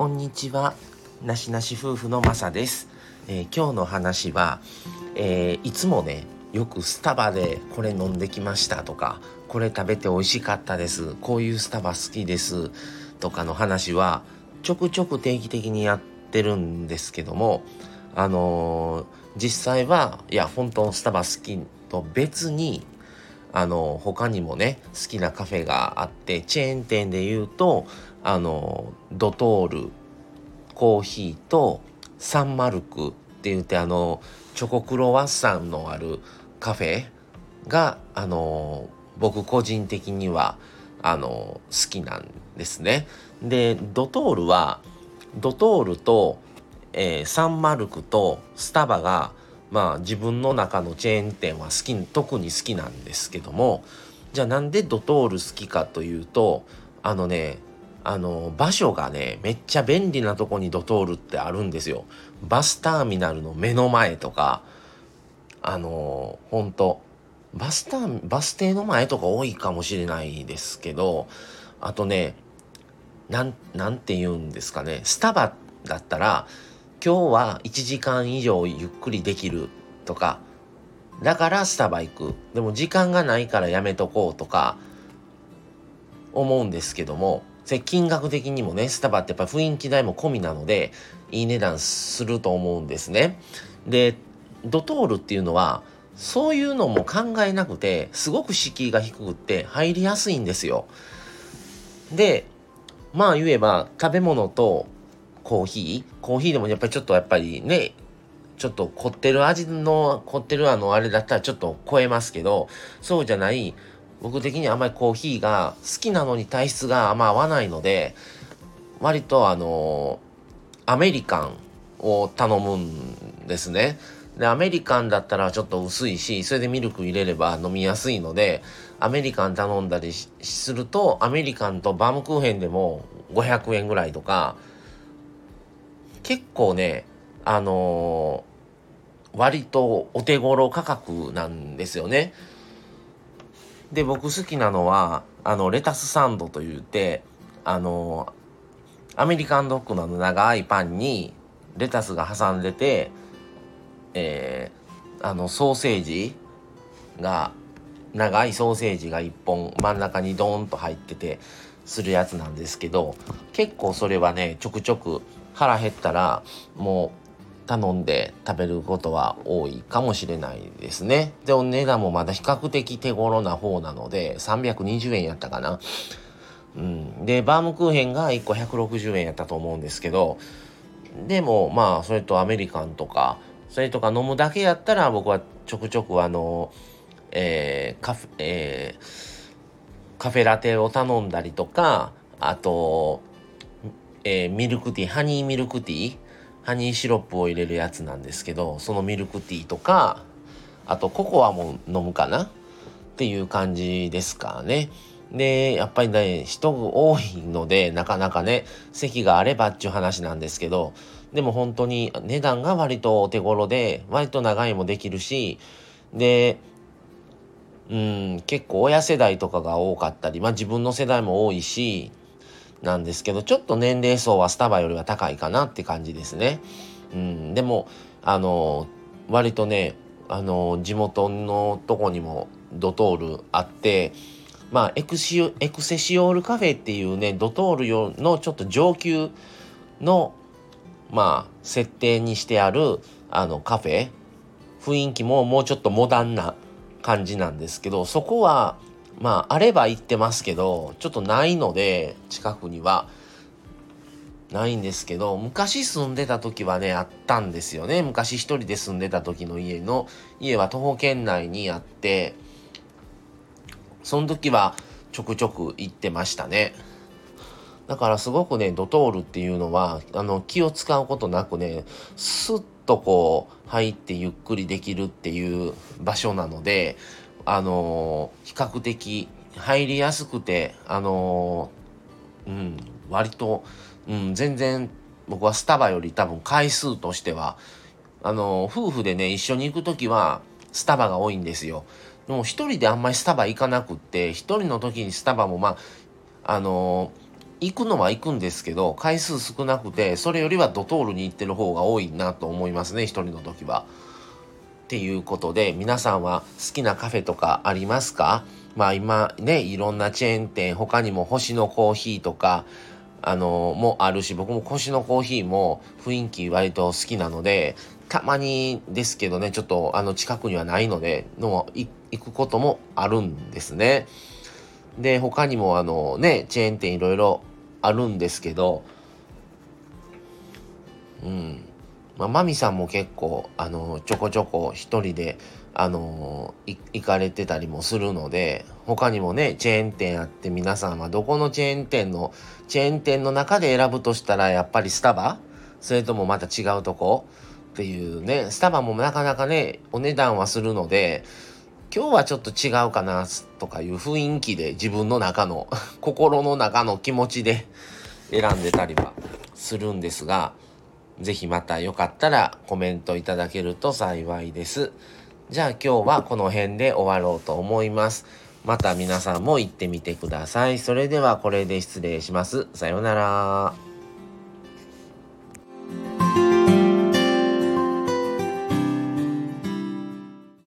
こんにちは。なしなし夫婦のまさです。えー今日の話は、えーいつもね、よくスタバでこれ飲んできましたとか、これ食べて美味しかったです。こういうスタバ好きです。とかの話は、ちょくちょく定期的にやってるんですけども、あのー実際は、いや、本当スタバ好きと別に、あの他にもね好きなカフェがあってチェーン店で言うとあのドトールコーヒーとサンマルクって言ってあのチョコクロワッサンのあるカフェがあの僕個人的にはあの好きなんですね。でドトールはドトールと、えーサンマルクとスタバがまあ自分の中のチェーン店は好き特に好きなんですけどもじゃあなんでドトール好きかというとあのねあの場所がねめっちゃ便利なとこにドトールってあるんですよ。バスターミナルの目の前とかあのほんとバスターバス停の前とか多いかもしれないですけどあとねなんなんて言うんですかねスタバだったら今日は1時間以上ゆっくりできるとかだからスタバ行くでも時間がないからやめとこうとか思うんですけどもそれ金額的にもねスタバってやっぱ雰囲気代も込みなのでいい値段すると思うんですね。でドトールっていうのはそういうのも考えなくてすごく敷居が低くって入りやすいんですよ。でまあ言えば食べ物とコーヒーコーヒーでもやっぱりちょっとやっぱりねちょっと凝ってる味の凝ってるあのあれだったらちょっと超えますけどそうじゃない僕的にはあまりコーヒーが好きなのに体質があんま合わないので割とあのアメリカンを頼むんですね。でアメリカンだったらちょっと薄いしそれでミルク入れれば飲みやすいのでアメリカン頼んだりするとアメリカンとバームクーヘンでも500円ぐらいとか結構ねあのー割とお手頃価格なんですよね。で僕好きなのはあのレタスサンドと言ってあのアメリカンドッグの長いパンにレタスが挟んでて、えーあのソーセージが長いソーセージが1本真ん中にドーンと入っててするやつなんですけど結構それはねちょくちょく腹減ったらもう頼んで食べることは多いかもしれないですね。でお値段もまだ比較的手頃な方なので320円やったかな。うん、でバームクーヘンが1個160円やったと思うんですけどでもまあそれとアメリカンとかそれとか飲むだけやったら僕はちょくちょくあの、えーカフえーカフェラテを頼んだりとかあと、えーミルクティーハニーミルクティーハニーシロップを入れるやつなんですけどそのミルクティーとかあとココアも飲むかな？っていう感じですかね。で、やっぱりね、人が多いので、なかなかね、席があればっていう話なんですけど、でも本当に値段が割とお手頃で、割と長いもできるし、で、うん、結構親世代とかが多かったり、まあ自分の世代も多いし、なんですけど、ちょっと年齢層はスタバよりは高いかなって感じですね。うん、でも、あの、割とね、あの、地元のとこにもドトールあって、まあエクシエクセシオールカフェっていうねドトールのちょっと上級のまあ設定にしてあるあのカフェ雰囲気ももうちょっとモダンな感じなんですけどそこはまああれば行ってますけどちょっとないので近くにはないんですけど昔住んでた時はねあったんですよね昔一人で住んでた時の家の家は徒歩圏内にあってその時はちょくちょく行ってましたね。だからすごくね、ドトールっていうのは、あの、気を使うことなくね、スッとこう、入ってゆっくりできるっていう場所なので、あの比較的入りやすくて、あのうん、割と、うん、全然僕はスタバより多分回数としては、あの夫婦でね、一緒に行く時は、スタバが多いんですよ。でも一人であんまりスタバ行かなくって、一人の時にスタバもまあ、あの行くのは行くんですけど回数少なくてそれよりはドトールに行ってる方が多いなと思いますね一人の時は。っていうことで皆さんは好きなカフェとかありますか？まあ今ねいろんなチェーン店他にも星のコーヒーとかあのもあるし僕も星のコーヒーも雰囲気割と好きなのでたまにですけどねちょっとあの近くにはないのでの行くこともあるんですね。で他にもあのねチェーン店いろいろあるんですけどうんまあ、マミさんも結構、あの、ちょこちょこ一人で、あの行かれてたりもするので、他にもね、チェーン店あって皆さんはどこのチェーン店の、チェーン店の中で選ぶとしたらやっぱりスタバ？それともまた違うとこ？っていうね、スタバもなかなかね、お値段はするので、今日はちょっと違うかなとかいう雰囲気で自分の中の 心の中の気持ちで選んでたりはするんですが、ぜひまたよかったらコメントいただけると幸いです。じゃあ今日はこの辺で終わろうと思います。また皆さんも行ってみてください。それではこれで失礼します。さようなら。